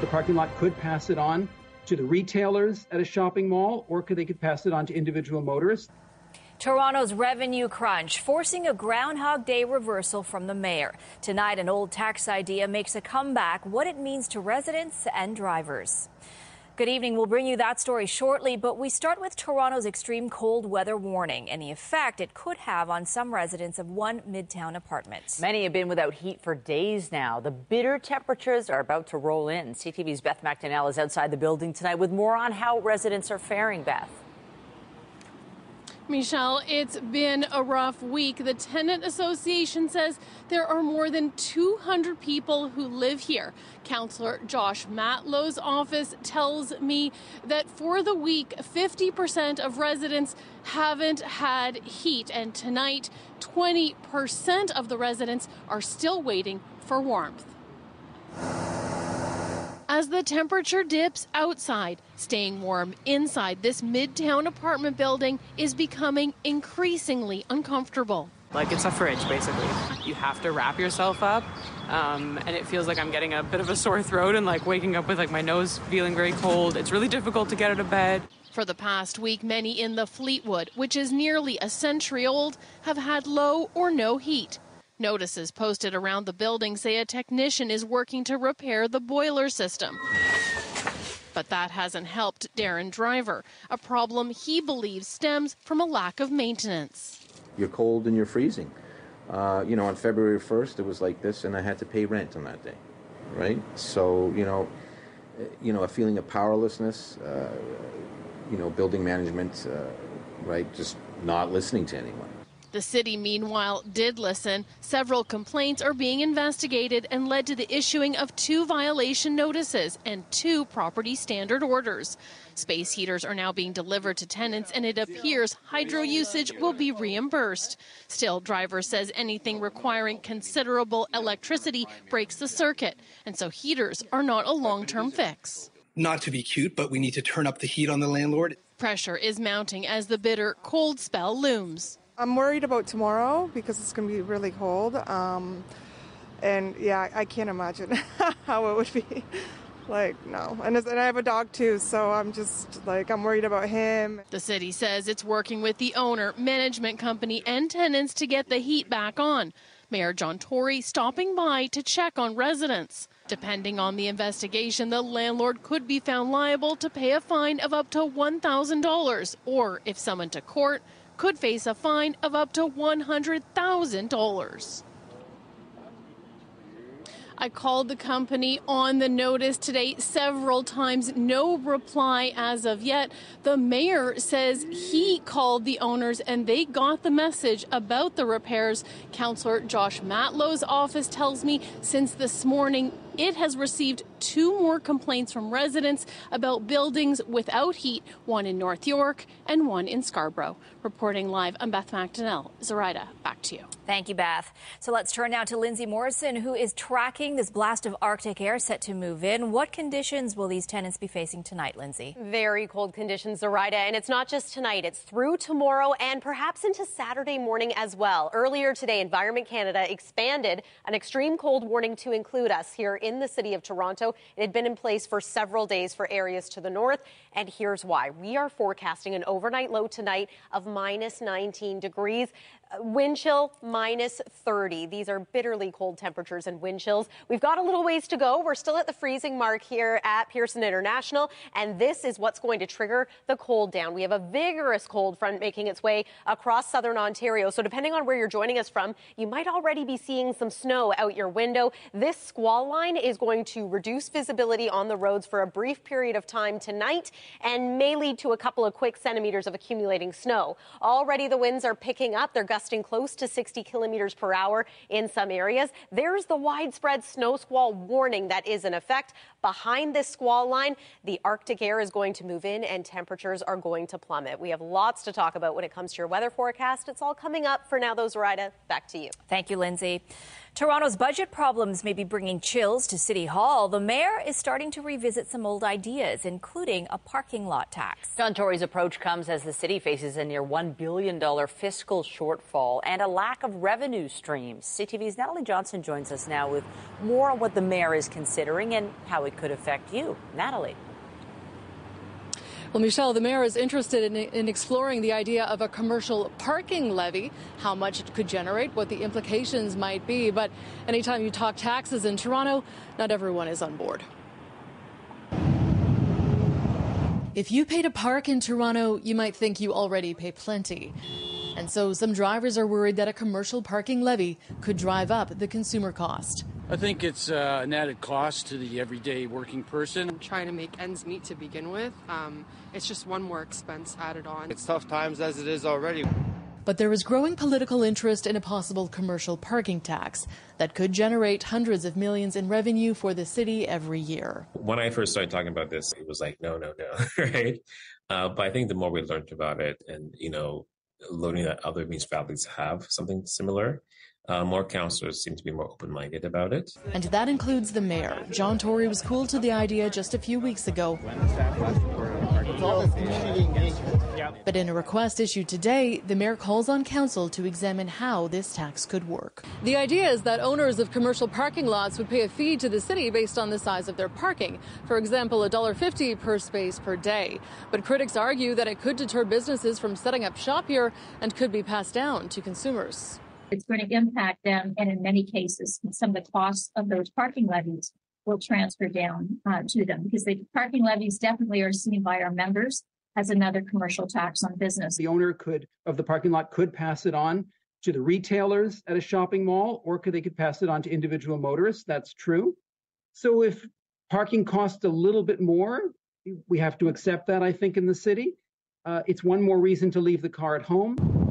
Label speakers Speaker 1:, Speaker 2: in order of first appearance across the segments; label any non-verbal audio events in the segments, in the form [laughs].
Speaker 1: The parking lot could pass it on to the retailers at a shopping mall, or could they could pass it on to individual motorists.
Speaker 2: Toronto's revenue crunch forcing a Groundhog Day reversal from the mayor. Tonight, an old tax idea makes a comeback, what it means to residents and drivers. Good evening. We'll bring you that story shortly, but we start with Toronto's extreme cold weather warning and the effect it could have on some residents of one midtown apartment.
Speaker 3: Many have been without heat for days now. The bitter temperatures are about to roll in. CTV's Beth Macdonell is outside the building tonight with more on how residents are faring, Beth.
Speaker 4: Michelle, it's been a rough week. The Tenant Association says there are more than 200 people who live here. Councillor Josh Matlow's office tells me that for the week, 50% of residents haven't had heat, and tonight, 20% of the residents are still waiting for warmth. As the temperature dips outside, staying warm inside this midtown apartment building is becoming increasingly uncomfortable.
Speaker 5: Like it's a fridge, basically. You have to wrap yourself up, um, and it feels like I'm getting a bit of a sore throat and like waking up with like my nose feeling very cold. It's really difficult to get out of bed.
Speaker 4: For the past week, many in the Fleetwood, which is nearly a century old, have had low or no heat. Notices posted around the building say a technician is working to repair the boiler system. But that hasn't helped Darren Driver, a problem he believes stems from a lack of maintenance.
Speaker 6: You're cold and you're freezing. Uh, you know, on February 1st, it was like this, and I had to pay rent on that day, right? So, you know, you know, a feeling of powerlessness, uh, you know, building management, uh, right, just not listening to anyone.
Speaker 4: The city, meanwhile, did listen. Several complaints are being investigated and led to the issuing of two violation notices and two property standard orders. Space heaters are now being delivered to tenants, and it appears hydro usage will be reimbursed. Still, driver says anything requiring considerable electricity breaks the circuit, and so heaters are not a long term fix.
Speaker 7: Not to be cute, but we need to turn up the heat on the landlord.
Speaker 4: Pressure is mounting as the bitter cold spell looms.
Speaker 8: I'm worried about tomorrow because it's going to be really cold. Um, and yeah, I can't imagine [laughs] how it would be. Like, no. And, and I have a dog too, so I'm just like, I'm worried about him.
Speaker 4: The city says it's working with the owner, management company, and tenants to get the heat back on. Mayor John Tory stopping by to check on residents. Depending on the investigation, the landlord could be found liable to pay a fine of up to $1,000, or if summoned to court, could face a fine of up to $100,000. I called the company on the notice today several times. No reply as of yet. The mayor says he called the owners and they got the message about the repairs. Councillor Josh Matlow's office tells me since this morning it has received two more complaints from residents about buildings without heat, one in North York and one in Scarborough. Reporting live, I'm Beth Macdonell. Zuraidah, back to you.
Speaker 2: Thank you, Beth. So let's turn now to Lindsay Morrison, who is tracking this blast of Arctic air set to move in. What conditions will these tenants be facing tonight, Lindsay?
Speaker 9: Very cold conditions, Zuraidah. And it's not just tonight, it's through tomorrow and perhaps into Saturday morning as well. Earlier today, Environment Canada expanded an extreme cold warning to include us here in the city of Toronto. It had been in place for several days for areas to the north, and here's why. We are forecasting an overnight low tonight of minus 19 degrees. Wind chill minus 30. These are bitterly cold temperatures and wind chills. We've got a little ways to go. We're still at the freezing mark here at Pearson International, and this is what's going to trigger the cold down. We have a vigorous cold front making its way across southern Ontario. So, depending on where you're joining us from, you might already be seeing some snow out your window. This squall line is going to reduce visibility on the roads for a brief period of time tonight and may lead to a couple of quick centimeters of accumulating snow. Already the winds are picking up. They're gusting close to 60 kilometers per hour in some areas. There's the widespread snow squall warning that is in effect. Behind this squall line, the Arctic air is going to move in and temperatures are going to plummet. We have lots to talk about when it comes to your weather forecast. It's all coming up. For now, Zuraidah, back to you.
Speaker 2: Thank you, Lindsay. Toronto's budget problems may be bringing chills to City Hall. The mayor is starting to revisit some old ideas, including a parking lot tax.
Speaker 3: John Tory's approach comes as the city faces a near $1 billion fiscal shortfall and a lack of revenue streams. CTV's Natalie Johnson joins us now with more on what the mayor is considering and how it could affect you. Natalie.
Speaker 10: Well, Michelle, the mayor is interested in, in, exploring the idea of a commercial parking levy, how much it could generate, what the implications might be. But anytime you talk taxes in Toronto, not everyone is on board. If you pay to park in Toronto, you might think you already pay plenty. And so some drivers are worried that a commercial parking levy could drive up the consumer cost.
Speaker 11: I think it's uh, an added cost to the everyday working person.
Speaker 12: I'm trying to make ends meet to begin with. Um, it's just one more expense added on.
Speaker 13: It's tough times as it is already.
Speaker 10: But there is growing political interest in a possible commercial parking tax that could generate hundreds of millions in revenue for the city every year.
Speaker 14: When I first started talking about this, it was like, no, no, no, [laughs] right? Uh, but I think the more we learned about it and, you know, learning that other municipalities have something similar, uh, more councillors seem to be more open minded about it.
Speaker 10: And that includes the mayor. John Tory was cool to the idea just a few weeks ago. But in a request issued today, the mayor calls on council to examine how this tax could work. The idea is that owners of commercial parking lots would pay a fee to the city based on the size of their parking. For example, $1.50 per space per day. But critics argue that it could deter businesses from setting up shop here and could be passed down to consumers
Speaker 15: it's going to impact them. And in many cases, some of the costs of those parking levies will transfer down uh, to them because the parking levies definitely are seen by our members as another commercial tax on business.
Speaker 1: The owner could of the parking lot could pass it on to the retailers at a shopping mall, or could they could pass it on to individual motorists. That's true. So if parking costs a little bit more, we have to accept that. I think in the city, uh, it's one more reason to leave the car at home.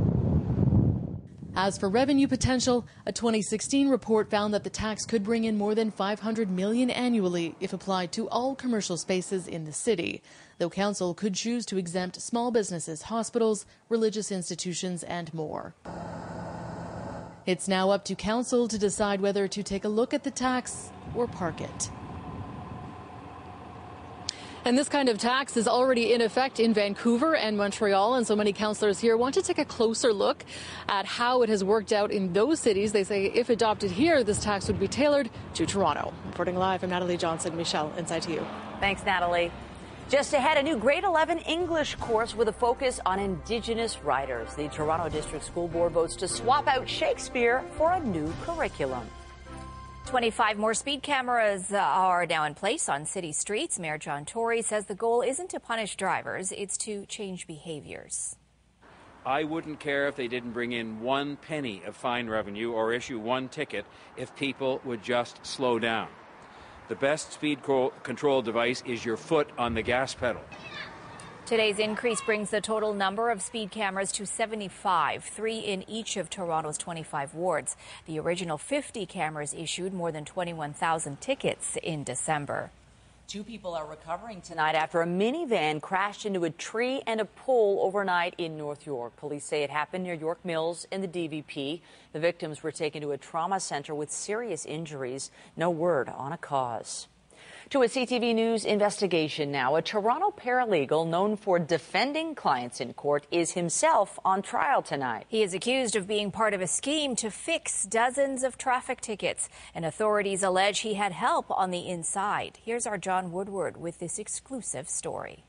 Speaker 10: As for revenue potential, a 2016 report found that the tax could bring in more than 500 million annually if applied to all commercial spaces in the city. Though council could choose to exempt small businesses, hospitals, religious institutions, and more. It's now up to council to decide whether to take a look at the tax or park it. And this kind of tax is already in effect in Vancouver and Montreal. And so many councillors here want to take a closer look at how it has worked out in those cities. They say if adopted here, this tax would be tailored to Toronto. Reporting live, I'm Natalie Johnson. Michelle, inside to you.
Speaker 3: Thanks, Natalie. Just ahead, a new grade 11 English course with a focus on Indigenous writers. The Toronto District School Board votes to swap out Shakespeare for a new curriculum.
Speaker 2: 25 more speed cameras are now in place on city streets. Mayor John Tory says the goal isn't to punish drivers, it's to change behaviors.
Speaker 16: I wouldn't care if they didn't bring in one penny of fine revenue or issue one ticket if people would just slow down. The best speed control device is your foot on the gas pedal.
Speaker 2: Today's increase brings the total number of speed cameras to 75, three in each of Toronto's 25 wards. The original 50 cameras issued more than 21,000 tickets in December.
Speaker 3: Two people are recovering tonight after a minivan crashed into a tree and a pole overnight in North York. Police say it happened near York Mills in the DVP. The victims were taken to a trauma center with serious injuries. No word on a cause. To a CTV News investigation now. A Toronto paralegal known for defending clients in court is himself on trial tonight.
Speaker 2: He is accused of being part of a scheme to fix dozens of traffic tickets, and authorities allege he had help on the inside. Here's our John Woodward with this exclusive story.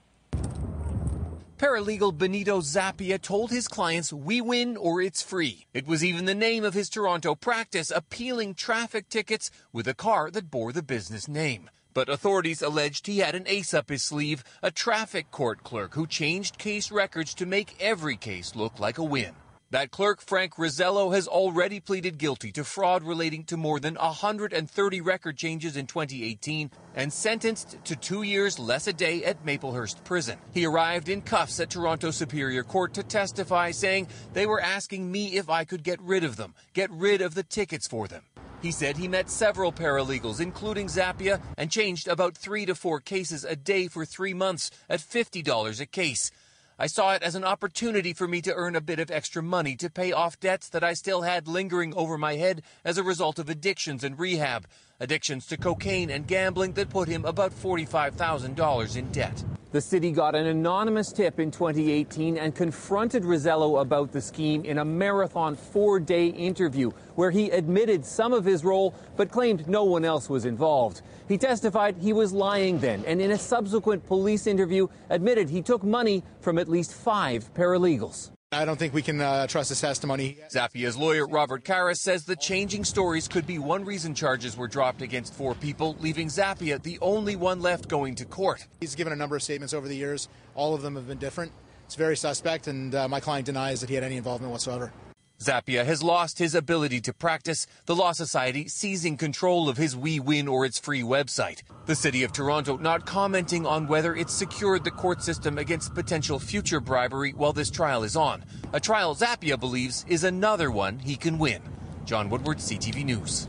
Speaker 17: Paralegal Benito Zappia told his clients, We win or it's free. It was even the name of his Toronto practice, appealing traffic tickets with a car that bore the business name. But authorities alleged he had an ace up his sleeve, a traffic court clerk who changed case records to make every case look like a win. That clerk, Frank Rosello, has already pleaded guilty to fraud relating to more than 130 record changes in 2018 and sentenced to two years less a day at Maplehurst Prison. He arrived in cuffs at Toronto Superior Court to testify, saying they were asking me if I could get rid of them, get rid of the tickets for them. He said he met several paralegals, including Zappia, and changed about three to four cases a day for three months at $50 a case. I saw it as an opportunity for me to earn a bit of extra money to pay off debts that I still had lingering over my head as a result of addictions and rehab. Addictions to cocaine and gambling that put him about $45,000 in debt. The city got an anonymous tip in 2018 and confronted Rosello about the scheme in a marathon four day interview where he admitted some of his role but claimed no one else was involved. He testified he was lying then and in a subsequent police interview admitted he took money from at least five paralegals.
Speaker 8: I don't think we can uh, trust his testimony.
Speaker 17: Zappia's lawyer, Robert Karras, says the changing stories could be one reason charges were dropped against four people, leaving Zappia the only one left going to court.
Speaker 8: He's given a number of statements over the years. All of them have been different. It's very suspect, and uh, my client denies that he had any involvement whatsoever.
Speaker 17: Zappia has lost his ability to practice, the Law Society seizing control of his We Win or It's Free website. The City of Toronto not commenting on whether it's secured the court system against potential future bribery while this trial is on. A trial Zappia believes is another one he can win. John Woodward, CTV News.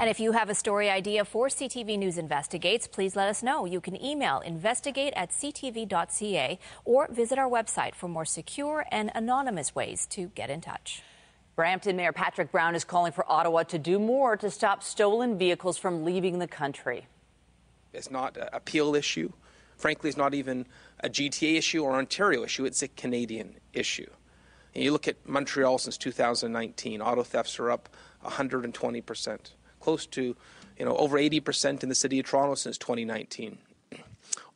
Speaker 2: And if you have a story idea for CTV News Investigates, please let us know. You can email investigate at ctv.ca or visit our website for more secure and anonymous ways to get in touch.
Speaker 3: Brampton Mayor Patrick Brown is calling for Ottawa to do more to stop stolen vehicles from leaving the country.
Speaker 18: It's not a Peel issue. Frankly, it's not even a GTA issue or Ontario issue. It's a Canadian issue. And you look at Montreal since 2019, auto thefts are up 120 percent close to, you know, over 80% in the city of Toronto since 2019,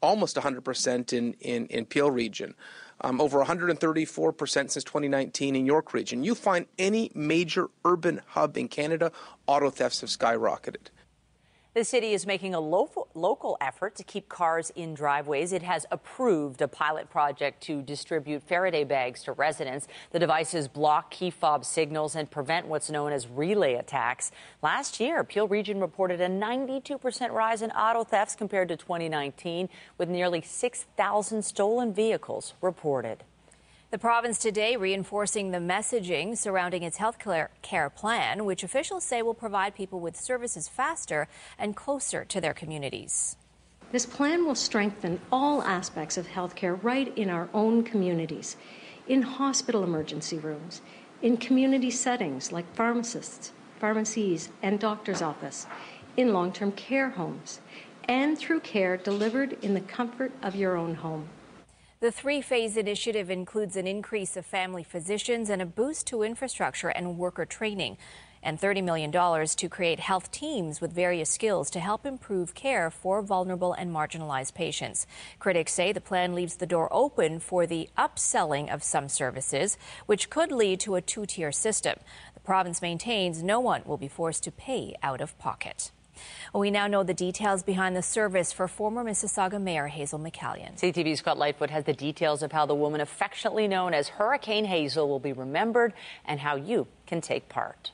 Speaker 18: almost 100% in, in, in Peel region, um, over 134% since 2019 in York region. You find any major urban hub in Canada, auto thefts have skyrocketed.
Speaker 3: The city is making a local, local effort to keep cars in driveways. It has approved a pilot project to distribute Faraday bags to residents. The devices block key fob signals and prevent what's known as relay attacks. Last year, Peel Region reported a 92% rise in auto thefts compared to 2019, with nearly 6,000 stolen vehicles reported.
Speaker 2: The province today reinforcing the messaging surrounding its health care plan, which officials say will provide people with services faster and closer to their communities.
Speaker 19: This plan will strengthen all aspects of healthcare right in our own communities, in hospital emergency rooms, in community settings like pharmacists, pharmacies, and doctor's office, in long term care homes, and through care delivered in the comfort of your own home.
Speaker 2: The three phase initiative includes an increase of family physicians and a boost to infrastructure and worker training, and $30 million to create health teams with various skills to help improve care for vulnerable and marginalized patients. Critics say the plan leaves the door open for the upselling of some services, which could lead to a two tier system. The province maintains no one will be forced to pay out of pocket. We now know the details behind the service for former Mississauga Mayor Hazel McCallion.
Speaker 3: CTV's Scott Lightfoot has the details of how the woman affectionately known as Hurricane Hazel will be remembered and how you can take part.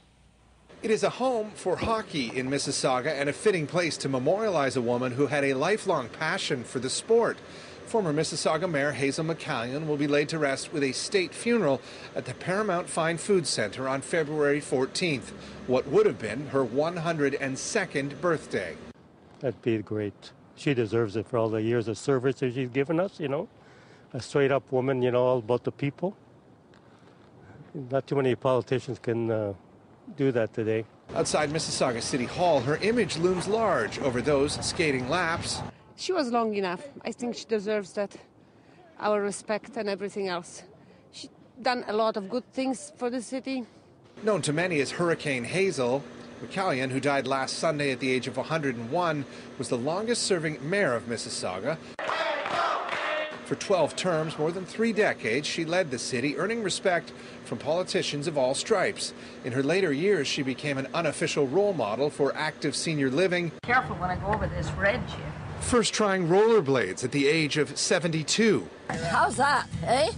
Speaker 20: It is a home for hockey in Mississauga and a fitting place to memorialize a woman who had a lifelong passion for the sport. Former Mississauga Mayor Hazel McCallion will be laid to rest with a state funeral at the Paramount Fine Food Center on February 14th, what would have been her 102nd birthday.
Speaker 21: That'd be great. She deserves it for all the years of service that she's given us, you know. A straight up woman, you know, all about the people. Not too many politicians can uh, do that today.
Speaker 20: Outside Mississauga City Hall, her image looms large over those skating laps
Speaker 22: she was long enough. I think she deserves that, our respect and everything else. She done a lot of good things for the city.
Speaker 20: Known to many as Hurricane Hazel, McCallion, who died last Sunday at the age of 101, was the longest serving mayor of Mississauga. For 12 terms, more than three decades, she led the city, earning respect from politicians of all stripes. In her later years, she became an unofficial role model for active senior living.
Speaker 23: Careful when I go over this red here
Speaker 20: first trying rollerblades at the age of 72.
Speaker 23: How's that, eh?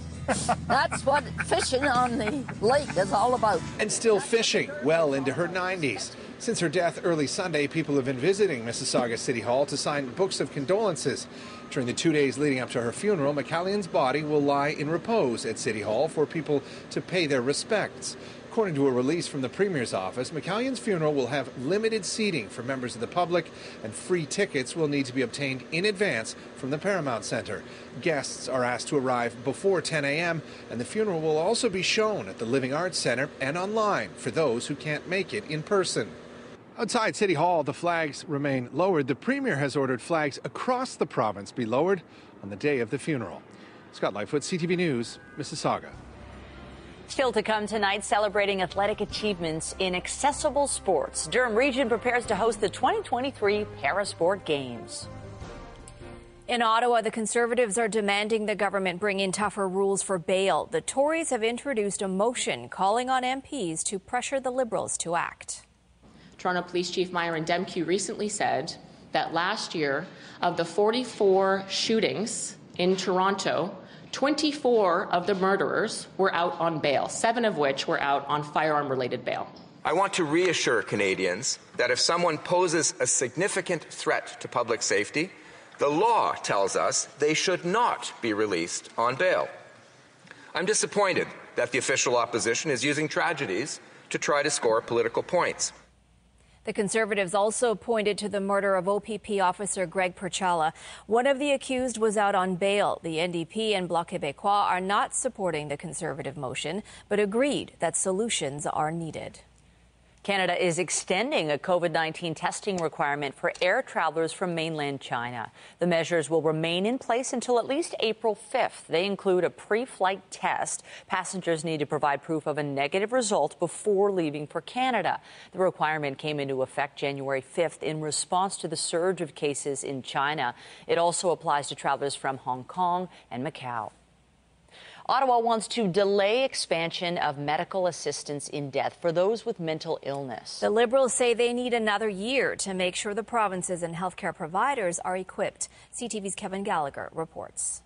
Speaker 23: That's what fishing on the lake is all about.
Speaker 20: And still fishing well into her 90s. Since her death early Sunday, people have been visiting Mississauga City Hall to sign books of condolences. During the two days leading up to her funeral, McCallion's body will lie in repose at City Hall for people to pay their respects. According to a release from the Premier's office, McCallion's funeral will have limited seating for members of the public, and free tickets will need to be obtained in advance from the Paramount Center. Guests are asked to arrive before 10 a.m., and the funeral will also be shown at the Living Arts Center and online for those who can't make it in person.
Speaker 24: Outside City Hall, the flags remain lowered. The Premier has ordered flags across the province be lowered on the day of the funeral. Scott Lightfoot, CTV News, Mississauga.
Speaker 3: Still to come tonight, celebrating athletic achievements in accessible sports. Durham Region prepares to host the 2023 Parasport Games.
Speaker 2: In Ottawa, the Conservatives are demanding the government bring in tougher rules for bail. The Tories have introduced a motion calling on MPs to pressure the Liberals to act.
Speaker 25: Toronto Police Chief Myron Demkiw recently said that last year, of the 44 shootings in Toronto, 24 of the murderers were out on bail, seven of which were out on firearm related bail.
Speaker 26: I want to reassure Canadians that if someone poses a significant threat to public safety, the law tells us they should not be released on bail. I'm disappointed that the official opposition is using tragedies to try to score political points.
Speaker 2: The Conservatives also pointed to the murder of OPP officer Greg Pierzchala. One of the accused was out on bail. The NDP and Bloc Québécois are not supporting the Conservative motion, but agreed that solutions are needed.
Speaker 3: Canada is extending a COVID 19 testing requirement for air travelers from mainland China. The measures will remain in place until at least April 5th. They include a pre flight test. Passengers need to provide proof of a negative result before leaving for Canada. The requirement came into effect January 5th in response to the surge of cases in China. It also applies to travelers from Hong Kong and Macau. Ottawa wants to delay expansion of medical assistance in death for those with mental illness.
Speaker 2: The Liberals say they need another year to make sure the provinces and healthcare providers are equipped. CTV's Kevin Gallagher reports.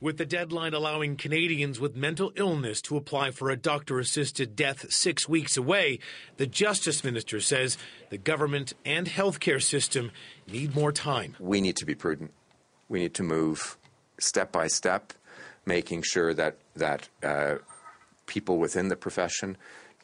Speaker 27: With the deadline allowing Canadians with mental illness to apply for a doctor assisted death six weeks away, the Justice Minister says the government and healthcare system need more time.
Speaker 28: We need to be prudent. We need to move step by step making sure that that uh, people within the profession,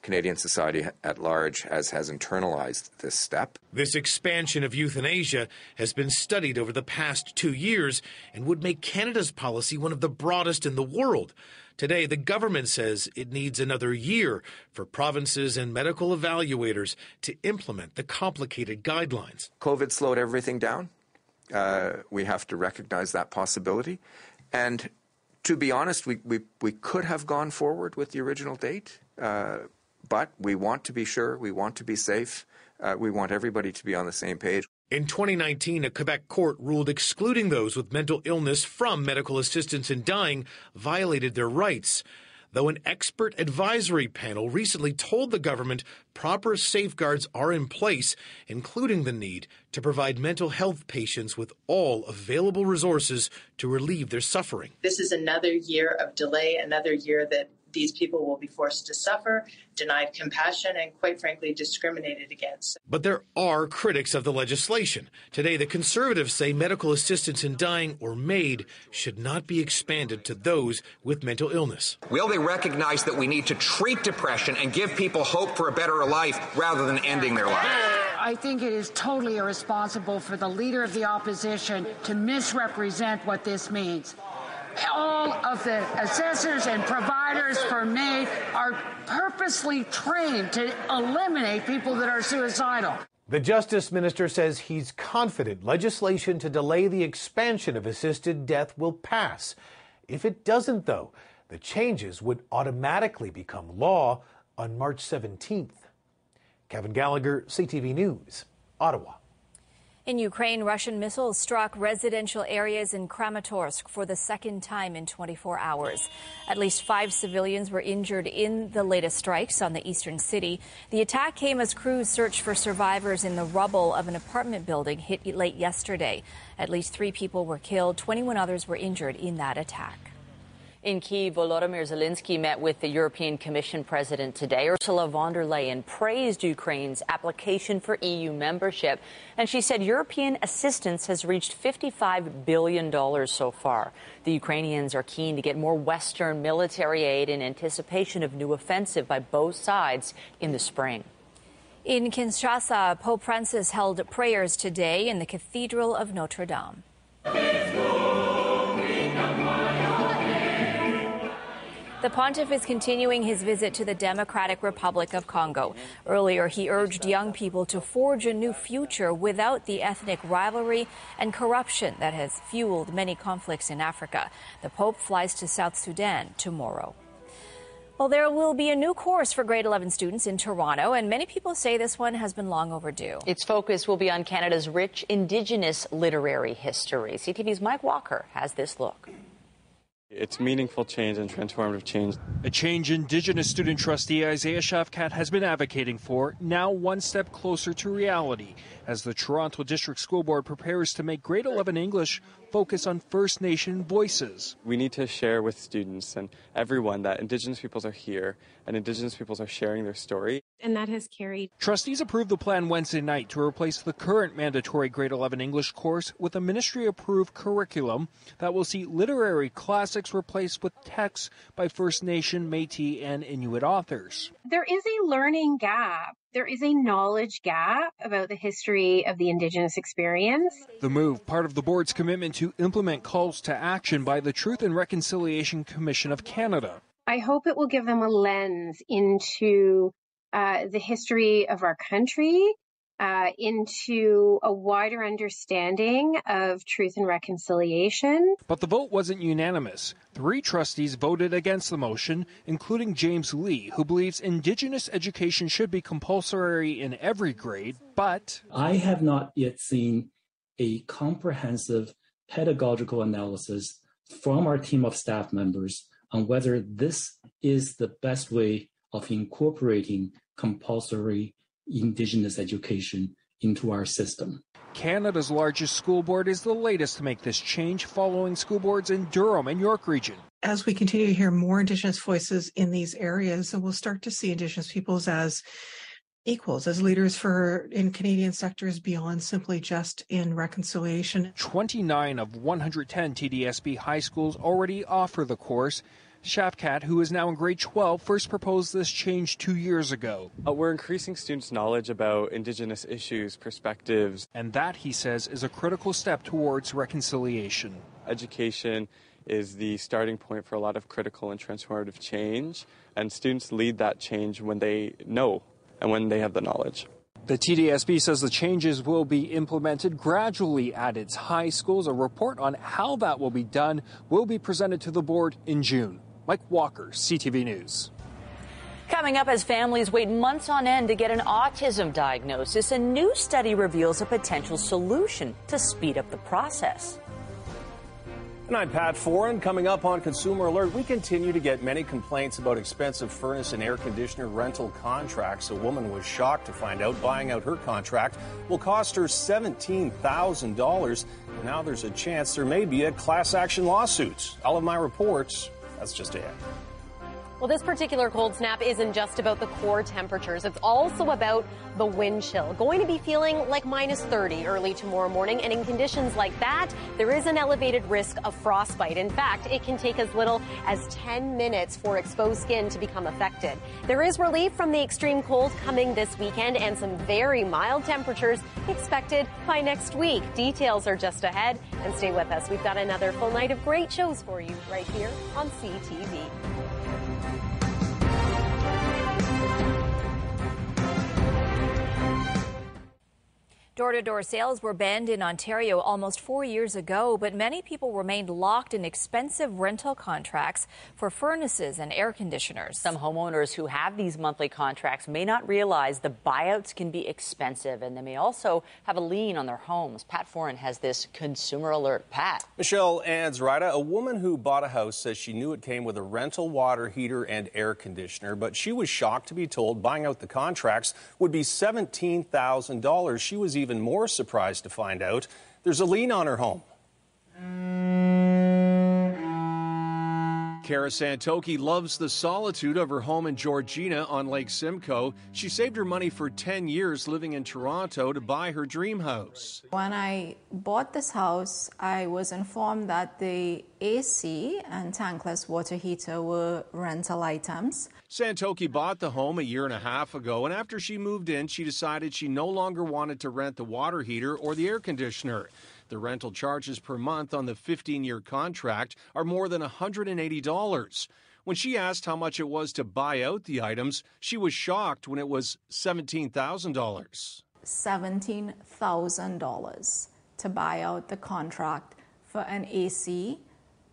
Speaker 28: Canadian society at large, has has internalized this step.
Speaker 27: This expansion of euthanasia has been studied over the past two years and would make Canada's policy one of the broadest in the world. Today, the government says it needs another year for provinces and medical evaluators to implement the complicated guidelines.
Speaker 28: COVID slowed everything down. Uh, we have to recognize that possibility. And to be honest, we, we, we could have gone forward with the original date, uh, but we want to be sure, we want to be safe, uh, we want everybody to be on the same page.
Speaker 27: In 2019, a Quebec court ruled excluding those with mental illness from medical assistance in dying violated their rights though an expert advisory panel recently told the government proper safeguards are in place, including the need to provide mental health patients with all available resources to relieve their suffering.
Speaker 29: This is another year of delay, another year that these people will be forced to suffer, denied compassion, and quite frankly, discriminated against.
Speaker 27: But there are critics of the legislation. Today, the Conservatives say medical assistance in dying or MAID should not be expanded to those with mental illness.
Speaker 30: Will they recognize that we need to treat depression and give people hope for a better life rather than ending their life?
Speaker 31: I think it is totally irresponsible for the leader of the opposition to misrepresent what this means all of the assessors and providers for me are purposely trained to eliminate people that are suicidal.
Speaker 8: The Justice Minister says he's confident legislation to delay the expansion of assisted death will pass. If it doesn't, though, the changes would automatically become law on March 17th. Kevin Gallagher, CTV News, Ottawa.
Speaker 2: In Ukraine, Russian missiles struck residential areas in Kramatorsk for the second time in 24 hours. At least five civilians were injured in the latest strikes on the eastern city. The attack came as crews searched for survivors in the rubble of an apartment building hit late yesterday. At least three people were killed, 21 others were injured in that attack.
Speaker 3: In Kyiv, Volodymyr Zelensky met with the European Commission president today. Ursula von der Leyen praised Ukraine's application for EU membership, and she said European assistance has reached $55 billion so far. The Ukrainians are keen to get more Western military aid in anticipation of new offensive by both sides in the spring.
Speaker 2: In Kinshasa, Pope Francis held prayers today in the Cathedral of Notre Dame. The pontiff is continuing his visit to the Democratic Republic of Congo. Earlier, he urged young people to forge a new future without the ethnic rivalry and corruption that has fueled many conflicts in Africa. The Pope flies to South Sudan tomorrow. Well, there will be a new course for grade 11 students in Toronto, and many people say this one has been long overdue.
Speaker 3: Its focus will be on Canada's rich Indigenous literary history. CTV's Mike Walker has this look.
Speaker 32: It's meaningful change and transformative change.
Speaker 33: A change Indigenous student trustee Isaiah Shafqat has been advocating for, now one step closer to reality, as the Toronto District School Board prepares to make grade 11 English focus on First Nation voices.
Speaker 32: We need to share with students and everyone that Indigenous peoples are here and Indigenous peoples are sharing their story.
Speaker 34: And that has carried.
Speaker 33: Trustees approved the plan Wednesday night to replace the current mandatory grade 11 English course with a ministry approved curriculum that will see literary classics replaced with texts by First Nation, Metis, and Inuit authors.
Speaker 34: There is a learning gap there is a knowledge gap about the history of the Indigenous experience.
Speaker 33: The move, part of the board's commitment to implement calls to action by the Truth and Reconciliation Commission of Canada.
Speaker 34: I hope it will give them a lens into uh, the history of our country uh, into a wider understanding of truth and reconciliation.
Speaker 33: But the vote wasn't unanimous. Three trustees voted against the motion, including James Lee, who believes Indigenous education should be compulsory in every grade, but.
Speaker 35: I have not yet seen a comprehensive pedagogical analysis from our team of staff members on whether this is the best way of incorporating compulsory Indigenous education into our system.
Speaker 33: Canada's largest school board is the latest to make this change, following school boards in Durham and York Region.
Speaker 36: As we continue to hear more Indigenous voices in these areas, and we'll start to see Indigenous peoples as equals, as leaders for in Canadian sectors beyond simply just in reconciliation.
Speaker 33: 29 of 110 TDSB high schools already offer the course. Shafqat, who is now in grade 12, first proposed this change two years ago.
Speaker 32: Uh, we're increasing students' knowledge about Indigenous issues, perspectives.
Speaker 33: And that, he says, is a critical step towards reconciliation.
Speaker 32: Education is the starting point for a lot of critical and transformative change, and students lead that change when they know and when they have the knowledge.
Speaker 33: The TDSB says the changes will be implemented gradually at its high schools. A report on how that will be done will be presented to the board in June. Mike Walker, CTV News.
Speaker 3: Coming up as families wait months on end to get an autism diagnosis, a new study reveals a potential solution to speed up the process.
Speaker 20: And I'm Pat Foran. Coming up on Consumer Alert, we continue to get many complaints about expensive furnace and air conditioner rental contracts. A woman was shocked to find out buying out her contract will cost her $17,000. Now there's a chance there may be a class action lawsuit. All of my reports that's just it.
Speaker 9: Well, this particular cold snap isn't just about the core temperatures. It's also about the wind chill. Going to be feeling like minus 30 early tomorrow morning. And in conditions like that, there is an elevated risk of frostbite. In fact, it can take as little as 10 minutes for exposed skin to become affected. There is relief from the extreme cold coming this weekend and some very mild temperatures expected by next week. Details are just ahead. And stay with us. We've got another full night of great shows for you right here on CTV.
Speaker 2: Door to door sales were banned in Ontario almost four years ago, but many people remained locked in expensive rental contracts for furnaces and air conditioners.
Speaker 3: Some homeowners who have these monthly contracts may not realize the buyouts can be expensive and they may also have a lien on their homes. Pat Foran has this consumer alert. Pat.
Speaker 20: Michelle adds, Rida, a woman who bought a house says she knew it came with a rental water heater and air conditioner, but she was shocked to be told buying out the contracts would be $17,000. She was even even more surprised to find out there's a lien on her home. Kara Santoki loves the solitude of her home in Georgina on Lake Simcoe. She saved her money for 10 years living in Toronto to buy her dream house.
Speaker 37: When I bought this house, I was informed that the AC and tankless water heater were rental items.
Speaker 20: Santoki bought the home a year and a half ago, and after she moved in, she decided she no longer wanted to rent the water heater or the air conditioner. The rental charges per month on the 15 year contract are more than $180. When she asked how much it was to buy out the items, she was shocked when it was $17,000.
Speaker 37: $17,000 to buy out the contract for an AC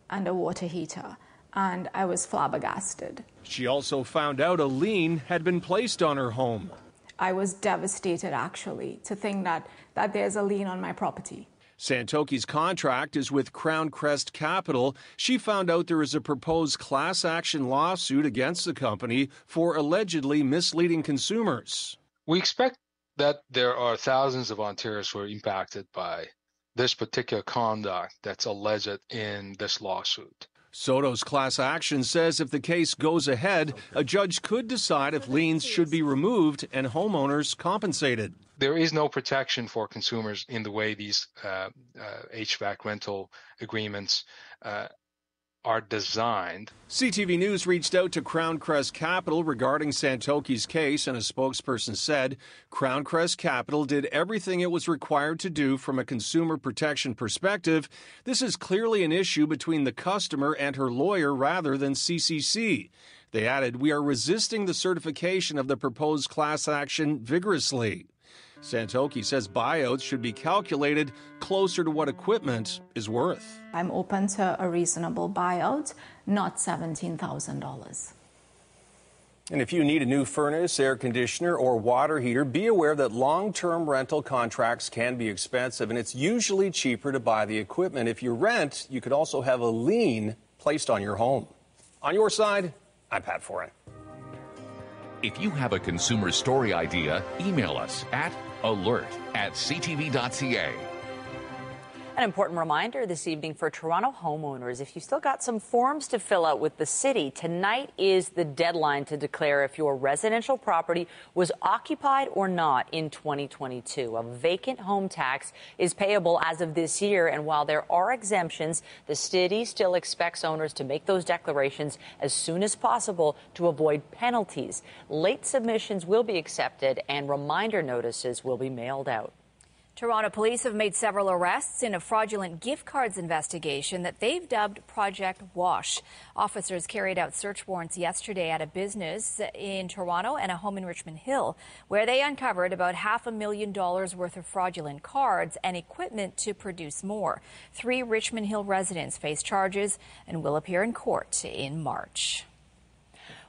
Speaker 37: and a water heater. And I was flabbergasted.
Speaker 20: She also found out a lien had been placed on her home.
Speaker 37: I was devastated actually to think that, that there's a lien on my property.
Speaker 20: Santoki's contract is with Crown Crest Capital. She found out there is a proposed class action lawsuit against the company for allegedly misleading consumers.
Speaker 38: We expect that there are thousands of Ontarians who are impacted by this particular conduct that's alleged in this lawsuit.
Speaker 20: Sotos class action says if the case goes ahead, a judge could decide if liens should be removed and homeowners compensated.
Speaker 38: There is no protection for consumers in the way these uh, uh, HVAC rental agreements uh, are designed.
Speaker 20: CTV News reached out to Crown Crest Capital regarding Santoki's case, and a spokesperson said Crown Crest Capital did everything it was required to do from a consumer protection perspective. This is clearly an issue between the customer and her lawyer rather than CCC. They added, We are resisting the certification of the proposed class action vigorously. Santoki says buyouts should be calculated closer to what equipment is worth.
Speaker 37: I'm open to a reasonable buyout, not $17,000.
Speaker 20: And if you need a new furnace, air conditioner, or water heater, be aware that long term rental contracts can be expensive, and it's usually cheaper to buy the equipment. If you rent, you could also have a lien placed on your home. On your side, I'm Pat Foran.
Speaker 39: If you have a consumer story idea, email us at alert at ctv.ca.
Speaker 3: An important reminder this evening for Toronto homeowners if you still got some forms to fill out with the city, tonight is the deadline to declare if your residential property was occupied or not in 2022. A vacant home tax is payable as of this year, and while there are exemptions, the city still expects owners to make those declarations as soon as possible to avoid penalties. Late submissions will be accepted, and reminder notices will be mailed out.
Speaker 2: Toronto police have made several arrests in a fraudulent gift cards investigation that they've dubbed Project Wash. Officers carried out search warrants yesterday at a business in Toronto and a home in Richmond Hill, where they uncovered about half a million dollars worth of fraudulent cards and equipment to produce more. Three Richmond Hill residents face charges and will appear in court in March.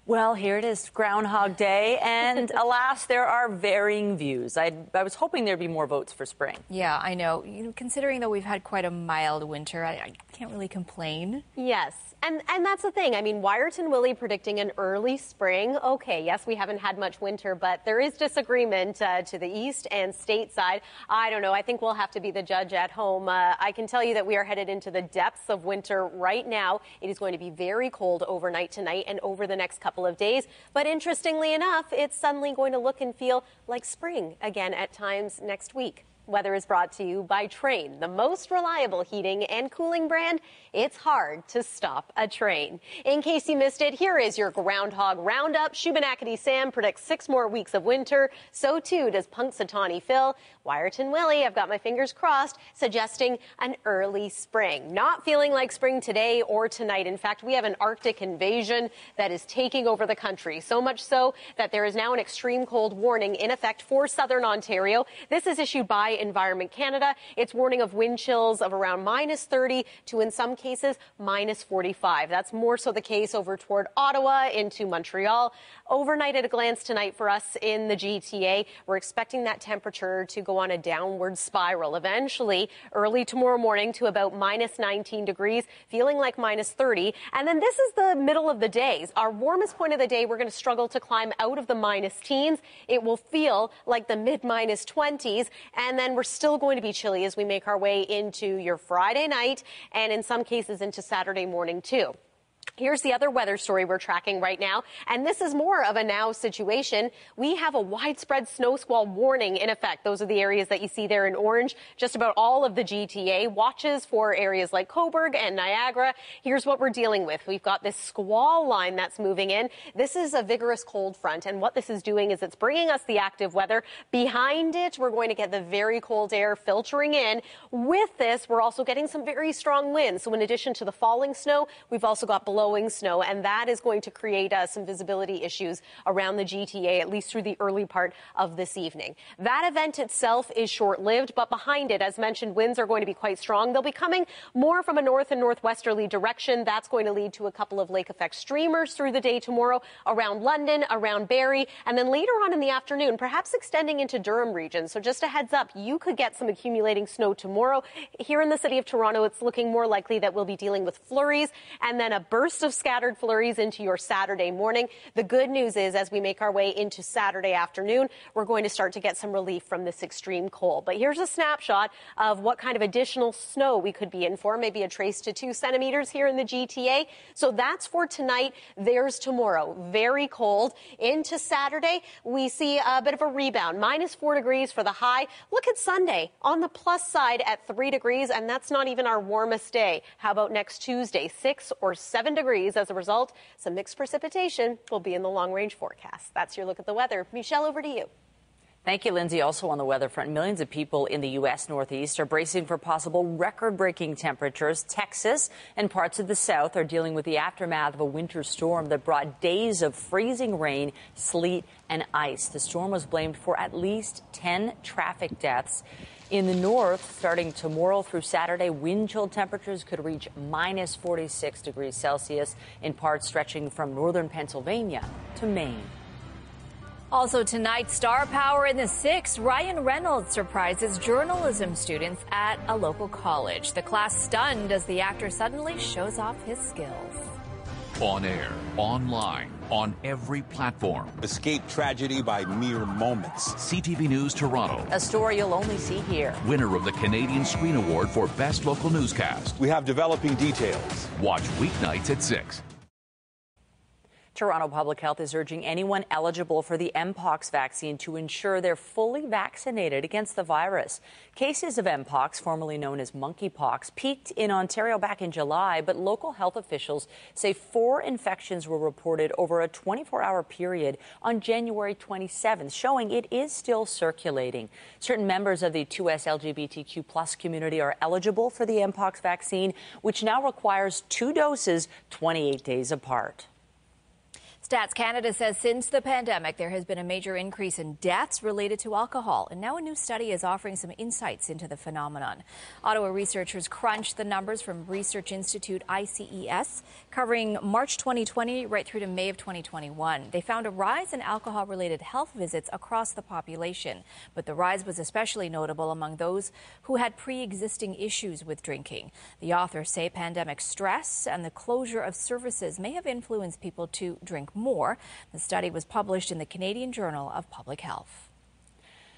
Speaker 3: Well, here it is, Groundhog Day, and [laughs] alas, there are varying views. I, I, was hoping there'd be more votes for spring.
Speaker 2: Yeah, I know. You know considering that we've had quite a mild winter, I, I can't really complain.
Speaker 9: Yes, and and that's the thing. I mean, Wiarton Willie predicting an early spring. Okay, yes, we haven't had much winter, but there is disagreement uh, to the east and stateside. I don't know. I think we'll have to be the judge at home. Uh, I can tell you that we are headed into the depths of winter right now. It is going to be very cold overnight tonight and over the next couple of days. But interestingly enough, it's suddenly going to look and feel like spring again at times next week. Weather is brought to you by Trane, the most reliable heating and cooling brand. It's hard to stop a Trane. In case you missed it, here is your Groundhog Roundup. Shubenacadie Sam predicts six more weeks of winter. So too does Punxsutawney Phil. Wiarton Willie, I've got my fingers crossed, suggesting an early spring. Not feeling like spring today or tonight. In fact, we have an Arctic invasion that is taking over the country. So much so that there is now an extreme cold warning in effect for southern Ontario. This is issued by Environment Canada. It's warning of wind chills of around minus 30 to, in some cases, minus 45. That's more so the case over toward Ottawa into Montreal. Overnight at a glance tonight for us in the GTA, we're expecting that temperature to go on a downward spiral. Eventually, early tomorrow morning to about minus 19 degrees, feeling like minus 30. And then this is the middle of the days. Our warmest point of the day, we're going to struggle to climb out of the minus teens. It will feel like the mid minus 20s. And then we're still going to be chilly as we make our way into your Friday night and in some cases into Saturday morning too. Here's the other weather story we're tracking right now, and this is more of a now situation. We have a widespread snow squall warning in effect. Those are the areas that you see there in orange. Just about all of the GTA watches for areas like Cobourg and Niagara. Here's what we're dealing with. We've got this squall line that's moving in. This is a vigorous cold front, and what this is doing is it's bringing us the active weather. Behind it, we're going to get the very cold air filtering in. With this, we're also getting some very strong winds. So in addition to the falling snow, we've also got blowing snow, and that is going to create uh, some visibility issues around the GTA, at least through the early part of this evening. That event itself is short lived, but behind it, as mentioned, winds are going to be quite strong. They'll be coming more from a north and northwesterly direction. That's going to lead to a couple of lake effect streamers through the day tomorrow around London, around Barrie, and then later on in the afternoon, perhaps extending into Durham region. So just a heads up, you could get some accumulating snow tomorrow. Here in the city of Toronto, it's looking more likely that we'll be dealing with flurries and then a burst of scattered flurries into your Saturday morning. The good news is as we make our way into Saturday afternoon, we're going to start to get some relief from this extreme cold. But here's a snapshot of what kind of additional snow we could be in for, maybe a trace to two centimeters here in the GTA. So that's for tonight. There's tomorrow. Very cold. Into Saturday, we see a bit of a rebound. Minus four degrees for the high. Look at Sunday on the plus side at three degrees, and that's not even our warmest day. How about next Tuesday? Six or seven degrees. As a result, some mixed precipitation will be in the long range forecast. That's your look at the weather. Michelle, over to you.
Speaker 3: Thank you, Lindsay. Also on the weather front, millions of people in the U.S. Northeast are bracing for possible record breaking temperatures. Texas and parts of the South are dealing with the aftermath of a winter storm that brought days of freezing rain, sleet, and ice. The storm was blamed for at least 10 traffic deaths. In the north, starting tomorrow through Saturday, wind chill temperatures could reach minus 46 degrees Celsius in parts stretching from northern Pennsylvania to Maine.
Speaker 2: Also tonight, star power in the six. Ryan Reynolds surprises journalism students at a local college. The class stunned as the actor suddenly shows off his skills.
Speaker 39: On air, online, on every platform.
Speaker 40: Escape tragedy by mere moments.
Speaker 39: CTV News Toronto.
Speaker 3: A story you'll only see here.
Speaker 39: Winner of the Canadian Screen Award for Best Local Newscast.
Speaker 40: We have developing details.
Speaker 39: Watch weeknights at 6.
Speaker 3: Toronto Public Health is urging anyone eligible for the Mpox vaccine to ensure they're fully vaccinated against the virus. Cases of Mpox, formerly known as monkeypox, peaked in Ontario back in July, but local health officials say four infections were reported over a 24 hour period on January 27th, showing it is still circulating. Certain members of the 2S LGBTQ plus community are eligible for the Mpox vaccine, which now requires two doses 28 days apart.
Speaker 2: Stats Canada says since the pandemic, there has been a major increase in deaths related to alcohol. And now a new study is offering some insights into the phenomenon. Ottawa researchers crunched the numbers from Research Institute ICES, covering March 2020 right through to May of 2021. They found a rise in alcohol related health visits across the population. But the rise was especially notable among those who had pre existing issues with drinking. The authors say pandemic stress and the closure of services may have influenced people to drink more. The study was published in the Canadian Journal of Public Health.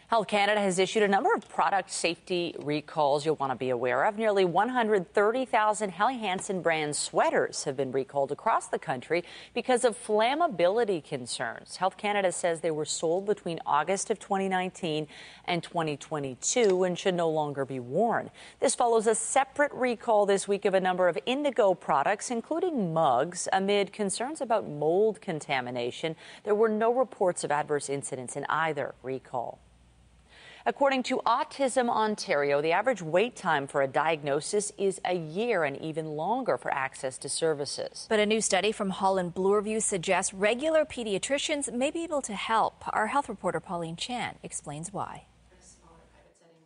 Speaker 3: Health Canada has issued a number of product safety recalls you'll want to be aware of. Nearly 130,000 Helly Hansen brand sweaters have been recalled across the country because of flammability concerns. Health Canada says they were sold between August of 2019 and 2022 and should no longer be worn. This follows a separate recall this week of a number of Indigo products, including mugs, amid concerns about mold contamination. There were no reports of adverse incidents in either recall. According to Autism Ontario, the average wait time for a diagnosis is a year and even longer for access to services.
Speaker 2: But a new study from Holland Bloorview suggests regular pediatricians may be able to help. Our health reporter Pauline Chan explains why.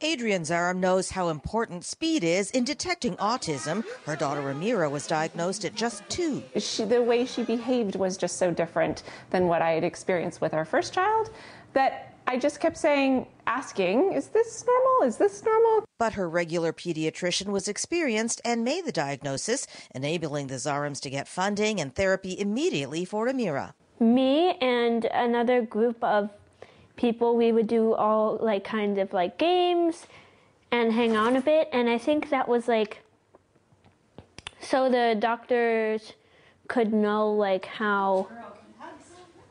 Speaker 41: Adrienne Zarum knows how important speed is in detecting autism. Her daughter Amira was diagnosed at just two.
Speaker 42: She, the way she behaved was just so different than what I had experienced with our first child that I just kept saying, asking, is this normal? Is this normal?
Speaker 41: But her regular pediatrician was experienced and made the diagnosis, enabling the Zarums to get funding and therapy immediately for Amira.
Speaker 43: Me and another group of people, we would do all like kind of like games and hang on a bit. And I think that was like so the doctors could know like how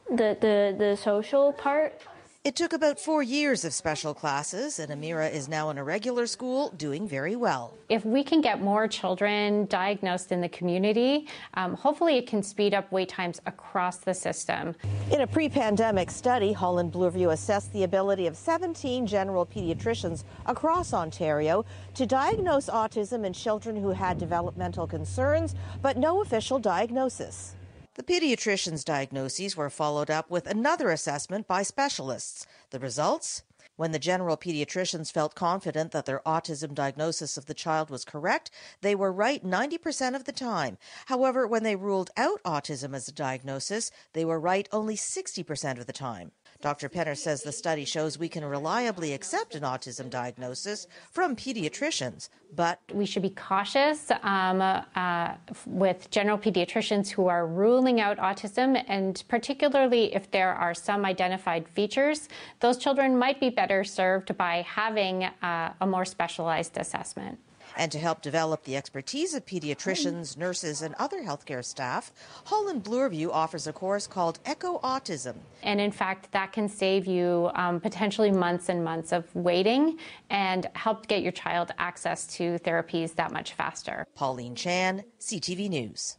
Speaker 43: the the the social part
Speaker 41: It took about four years of special classes, and Amira is now in a regular school doing very well.
Speaker 44: If we can get more children diagnosed in the community, um, hopefully it can speed up wait times across the system.
Speaker 41: In a pre pandemic study, Holland Bloorview assessed the ability of 17 general pediatricians across Ontario to diagnose autism in children who had developmental concerns, but no official diagnosis. The pediatrician's diagnoses were followed up with another assessment by specialists. The results? When the general pediatricians felt confident that their autism diagnosis of the child was correct, they were right 90% of the time. However, when they ruled out autism as a diagnosis, they were right only 60% of the time. Dr. Penner says the study shows we can reliably accept an autism diagnosis from pediatricians, but
Speaker 44: we should be cautious um, uh, with general pediatricians who are ruling out autism, and particularly if there are some identified features, those children might be better served by having uh, a more specialized assessment.
Speaker 41: And to help develop the expertise of pediatricians, nurses, and other healthcare staff, Holland Bloorview offers a course called Echo Autism.
Speaker 44: And in fact, that can save you um, potentially months and months of waiting and help get your child access to therapies that much faster.
Speaker 41: Pauline Chan, CTV News.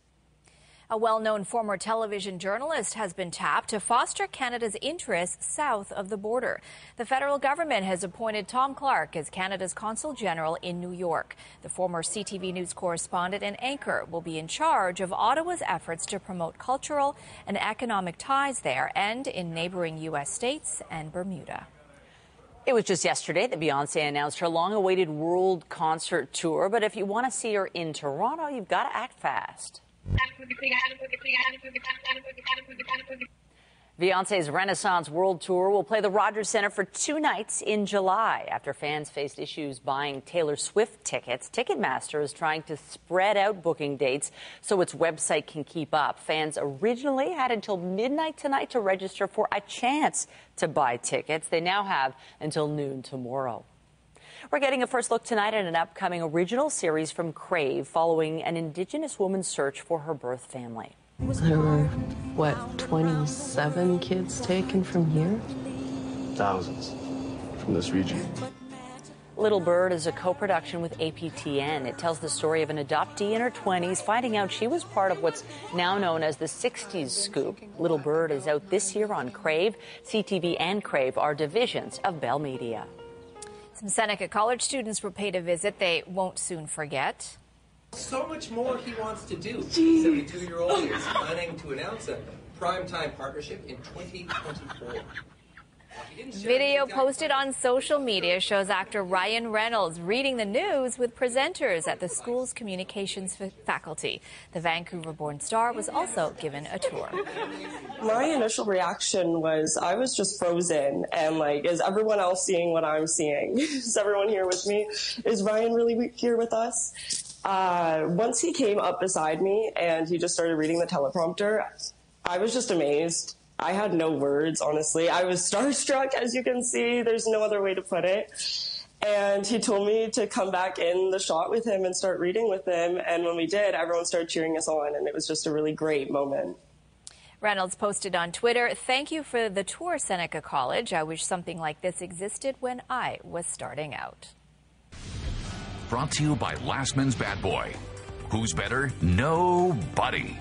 Speaker 2: A well known former television journalist has been tapped to foster Canada's interests south of the border. The federal government has appointed Tom Clark as Canada's consul general in New York. The former CTV News correspondent and anchor will be in charge of Ottawa's efforts to promote cultural and economic ties there and in neighboring U.S. states and Bermuda.
Speaker 3: It was just yesterday that Beyonce announced her long awaited world concert tour. But if you want to see her in Toronto, you've got to act fast. Beyonce's Renaissance World Tour will play the Rogers Center for two nights in July. After fans faced issues buying Taylor Swift tickets, Ticketmaster is trying to spread out booking dates so its website can keep up. Fans originally had until midnight tonight to register for a chance to buy tickets. They now have until noon tomorrow. We're getting a first look tonight at an upcoming original series from Crave following an Indigenous woman's search for her birth family.
Speaker 45: There were, what, 27 kids taken from here?
Speaker 46: Thousands from this region.
Speaker 3: Little Bird is a co production with APTN. It tells the story of an adoptee in her 20s finding out she was part of what's now known as the 60s scoop. Little Bird is out this year on Crave. CTV and Crave are divisions of Bell Media.
Speaker 2: Some Seneca College students were paid a visit they won't soon forget.
Speaker 47: So much more he wants to do. 72 year old is planning to announce a primetime partnership in 2024.
Speaker 2: Video posted on social media shows actor Ryan Reynolds reading the news with presenters at the school's communications faculty. The Vancouver born star was also given a tour.
Speaker 48: My initial reaction was I was just frozen and like, is everyone else seeing what I'm seeing? [laughs] is everyone here with me? Is Ryan really here with us? Uh, once he came up beside me and he just started reading the teleprompter, I was just amazed. I had no words, honestly. I was starstruck, as you can see. There's no other way to put it. And he told me to come back in the shot with him and start reading with him. And when we did, everyone started cheering us on, and it was just a really great moment.
Speaker 2: Reynolds posted on Twitter, Thank you for the tour, Seneca College. I wish something like this existed when I was starting out.
Speaker 39: Brought to you by Last Lastman's Bad Boy. Who's better? Nobody.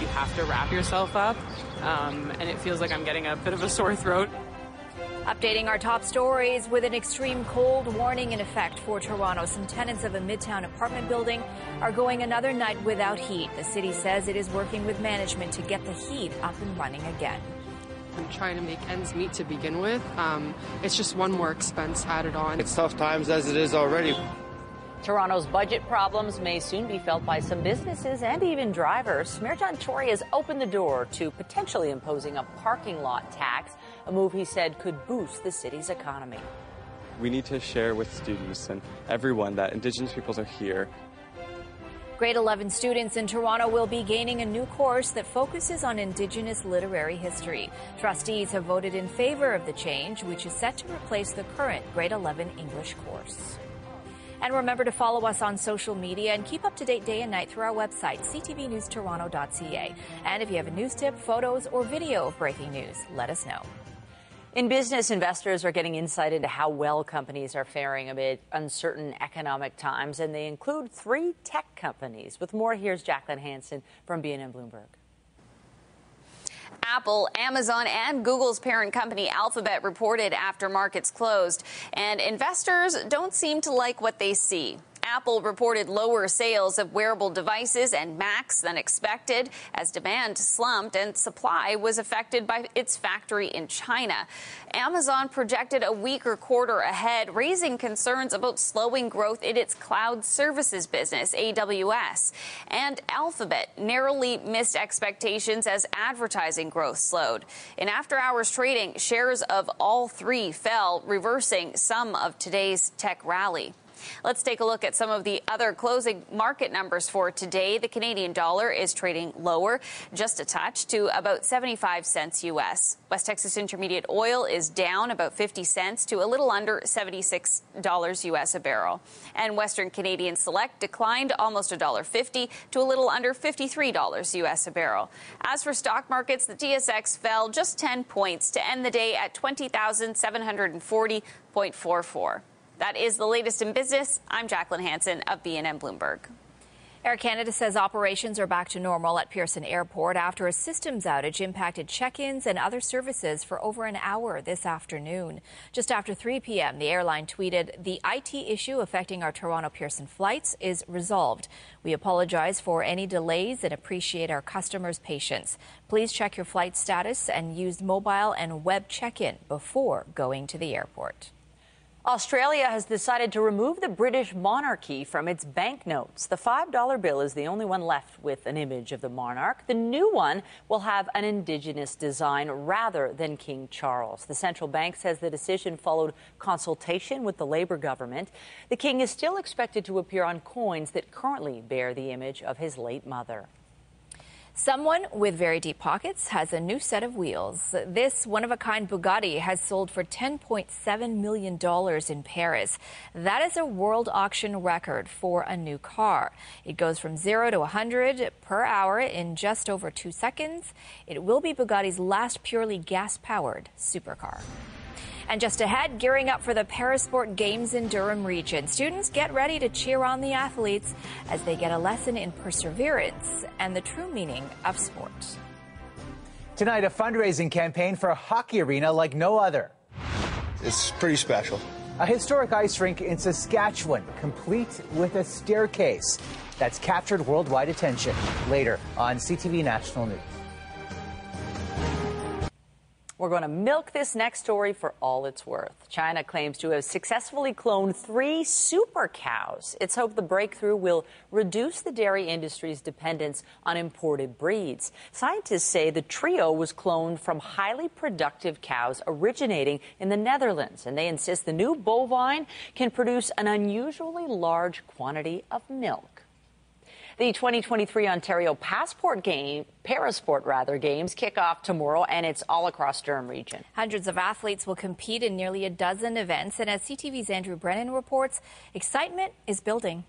Speaker 49: You have to wrap yourself up, um, and it feels like I'm getting a bit of a sore throat.
Speaker 2: Updating our top stories with an extreme cold warning in effect for Toronto. Some tenants of a midtown apartment building are going another night without heat. The city says it is working with management to get the heat up and running again.
Speaker 49: I'm trying to make ends meet to begin with. Um, it's just one more expense added on.
Speaker 46: It's tough times as it is already.
Speaker 3: Toronto's budget problems may soon be felt by some businesses and even drivers. Mayor John Tory has opened the door to potentially imposing a parking lot tax, a move he said could boost the city's economy.
Speaker 32: We need to share with students and everyone that Indigenous peoples are here.
Speaker 2: Grade 11 students in Toronto will be gaining a new course that focuses on Indigenous literary history. Trustees have voted in favor of the change, which is set to replace the current grade 11 English course. And remember to follow us on social media and keep up to date day and night through our website, ctvnewstoronto.ca. And if you have a news tip, photos, or video of breaking news, let us know.
Speaker 3: In business, investors are getting insight into how well companies are faring amid uncertain economic times, and they include three tech companies. With more, here's Jacqueline Hansen from BNN Bloomberg.
Speaker 50: Apple, Amazon, and Google's parent company Alphabet reported after markets closed, and investors don't seem to like what they see. Apple reported lower sales of wearable devices and Macs than expected as demand slumped and supply was affected by its factory in China. Amazon projected a weaker quarter ahead, raising concerns about slowing growth in its cloud services business, AWS. And Alphabet narrowly missed expectations as advertising growth slowed. In after hours trading, shares of all three fell, reversing some of today's tech rally. Let's take a look at some of the other closing market numbers for today. The Canadian dollar is trading lower, just a touch, to about 75 cents U.S. West Texas Intermediate oil is down about 50 cents to a little under $76 U.S. a barrel. And Western Canadian Select declined almost $1.50 to a little under $53 U.S. a barrel. As for stock markets, the TSX fell just 10 points to end the day at 20,740.44. That is the latest in business. I'm Jacqueline Hansen of BNN Bloomberg.
Speaker 2: Air Canada says operations are back to normal at Pearson Airport after a systems outage impacted check ins and other services for over an hour this afternoon. Just after 3 p.m., the airline tweeted The IT issue affecting our Toronto Pearson flights is resolved. We apologize for any delays and appreciate our customers' patience. Please check your flight status and use mobile and web check in before going to the airport.
Speaker 3: Australia has decided to remove the British monarchy from its banknotes. The $5 bill is the only one left with an image of the monarch. The new one will have an indigenous design rather than King Charles. The central bank says the decision followed consultation with the Labour government. The king is still expected to appear on coins that currently bear the image of his late mother.
Speaker 2: Someone with very deep pockets has a new set of wheels. This one of a kind Bugatti has sold for $10.7 million in Paris. That is a world auction record for a new car. It goes from 0 to 100 per hour in just over two seconds. It will be Bugatti's last purely gas powered supercar. And just ahead, gearing up for the Parasport Games in Durham region. Students get ready to cheer on the athletes as they get a lesson in perseverance and the true meaning of sport.
Speaker 51: Tonight, a fundraising campaign for a hockey arena like no other.
Speaker 46: It's pretty special.
Speaker 51: A historic ice rink in Saskatchewan, complete with a staircase. That's captured worldwide attention. Later on CTV National News.
Speaker 3: We're going to milk this next story for all it's worth. China claims to have successfully cloned three super cows. It's hoped the breakthrough will reduce the dairy industry's dependence on imported breeds. Scientists say the trio was cloned from highly productive cows originating in the Netherlands, and they insist the new bovine can produce an unusually large quantity of milk. The 2023 Ontario Passport Game, Parasport rather, games kick off tomorrow, and it's all across Durham region.
Speaker 2: Hundreds of athletes will compete in nearly a dozen events, and as CTV's Andrew Brennan reports, excitement is building.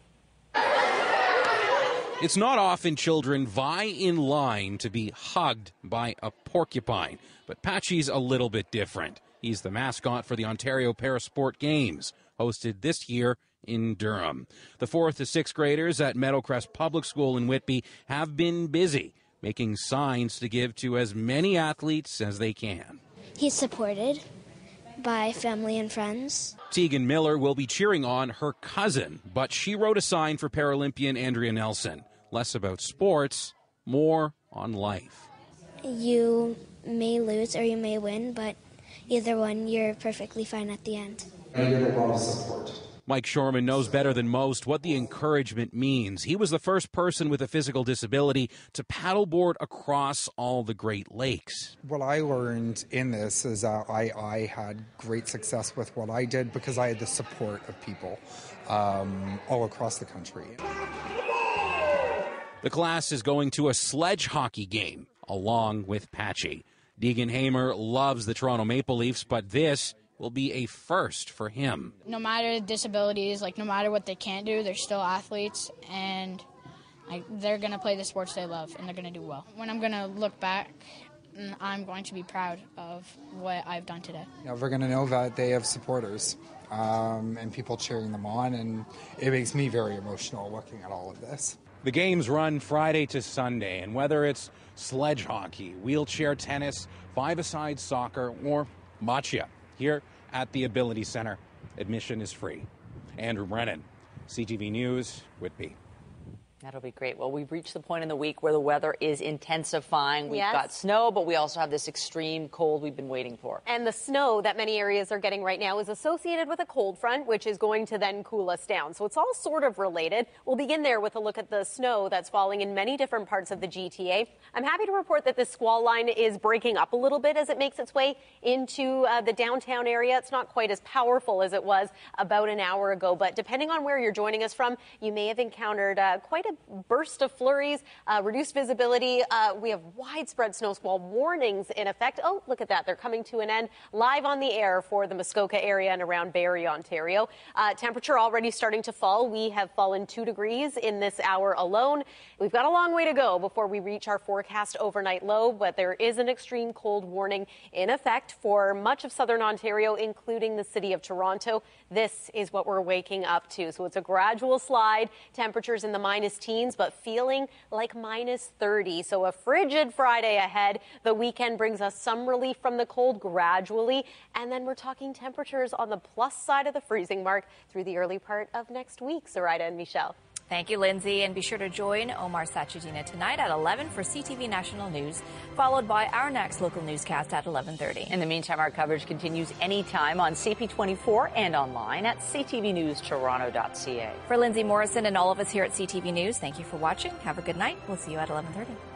Speaker 11: It's not often children vie in line to be hugged by a porcupine, but Patchy's a little bit different. He's the mascot for the Ontario Parasport Games, hosted this year in Durham. The fourth to sixth graders at Meadowcrest Public School in Whitby have been busy making signs to give to as many athletes as they can.
Speaker 52: He's supported by family and friends.
Speaker 11: Tegan Miller will be cheering on her cousin, but she wrote a sign for Paralympian Andrea Nelson. Less about sports, more on life.
Speaker 52: You may lose or you may win, but either one, you're perfectly fine at the end.
Speaker 53: I get a lot of support.
Speaker 11: Mike Shoreman knows better than most what the encouragement means. He was the first person with a physical disability to paddleboard across all the Great Lakes.
Speaker 54: What I learned in this is that I, I had great success with what I did because I had the support of people um, all across the country.
Speaker 11: The class is going to a sledge hockey game along with Patchy. Deegan Hamer loves the Toronto Maple Leafs, but this will be a first for him.
Speaker 55: No matter the disabilities, like no matter what they can't do, they're still athletes and like, they're going to play the sports they love and they're going to do well. When I'm going to look back, mm, I'm going to be proud of what I've done today.
Speaker 54: You know, we're going to know that they have supporters um, and people cheering them on, and it makes me very emotional looking at all of this.
Speaker 11: The games run Friday to Sunday, and whether it's sledge hockey, wheelchair tennis, five-a-side soccer, or boccia, here at the Ability Center, admission is free. Andrew Brennan, CTV News, Whitby.
Speaker 3: That'll be great. Well, we've reached the point in the week where the weather is intensifying. We've
Speaker 9: Yes.
Speaker 3: got snow, but we also have this extreme cold we've been waiting for.
Speaker 9: And the snow that many areas are getting right now is associated with a cold front, which is going to then cool us down. So it's all sort of related. We'll begin there with a look at the snow that's falling in many different parts of the GTA. I'm happy to report that this squall line is breaking up a little bit as it makes its way into uh, the downtown area. It's not quite as powerful as it was about an hour ago, but depending on where you're joining us from, you may have encountered uh, quite burst of flurries, uh, reduced visibility. Uh, we have widespread snow squall warnings in effect. Oh, look at that. They're coming to an end live on the air for the Muskoka area and around Barrie, Ontario. Uh, temperature already starting to fall. We have fallen two degrees in this hour alone. We've got a long way to go before we reach our forecast overnight low, but there is an extreme cold warning in effect for much of southern Ontario, including the city of Toronto. This is what we're waking up to. So it's a gradual slide. Temperatures in the minus teens, but feeling like minus 30. So a frigid Friday ahead. The weekend brings us some relief from the cold gradually. And then we're talking temperatures on the plus side of the freezing mark through the early part of next week. Zuraidah and Michelle.
Speaker 2: Thank you, Lindsay. And be sure to join Omar Sachedina tonight at 11 for CTV National News, followed by our next local newscast at 11.30.
Speaker 3: In the meantime, our coverage continues anytime on CP24 and online at ctvnewstoronto.ca.
Speaker 2: For Lindsay Morrison and all of us here at CTV News, thank you for watching. Have a good night. We'll see you at 11.30.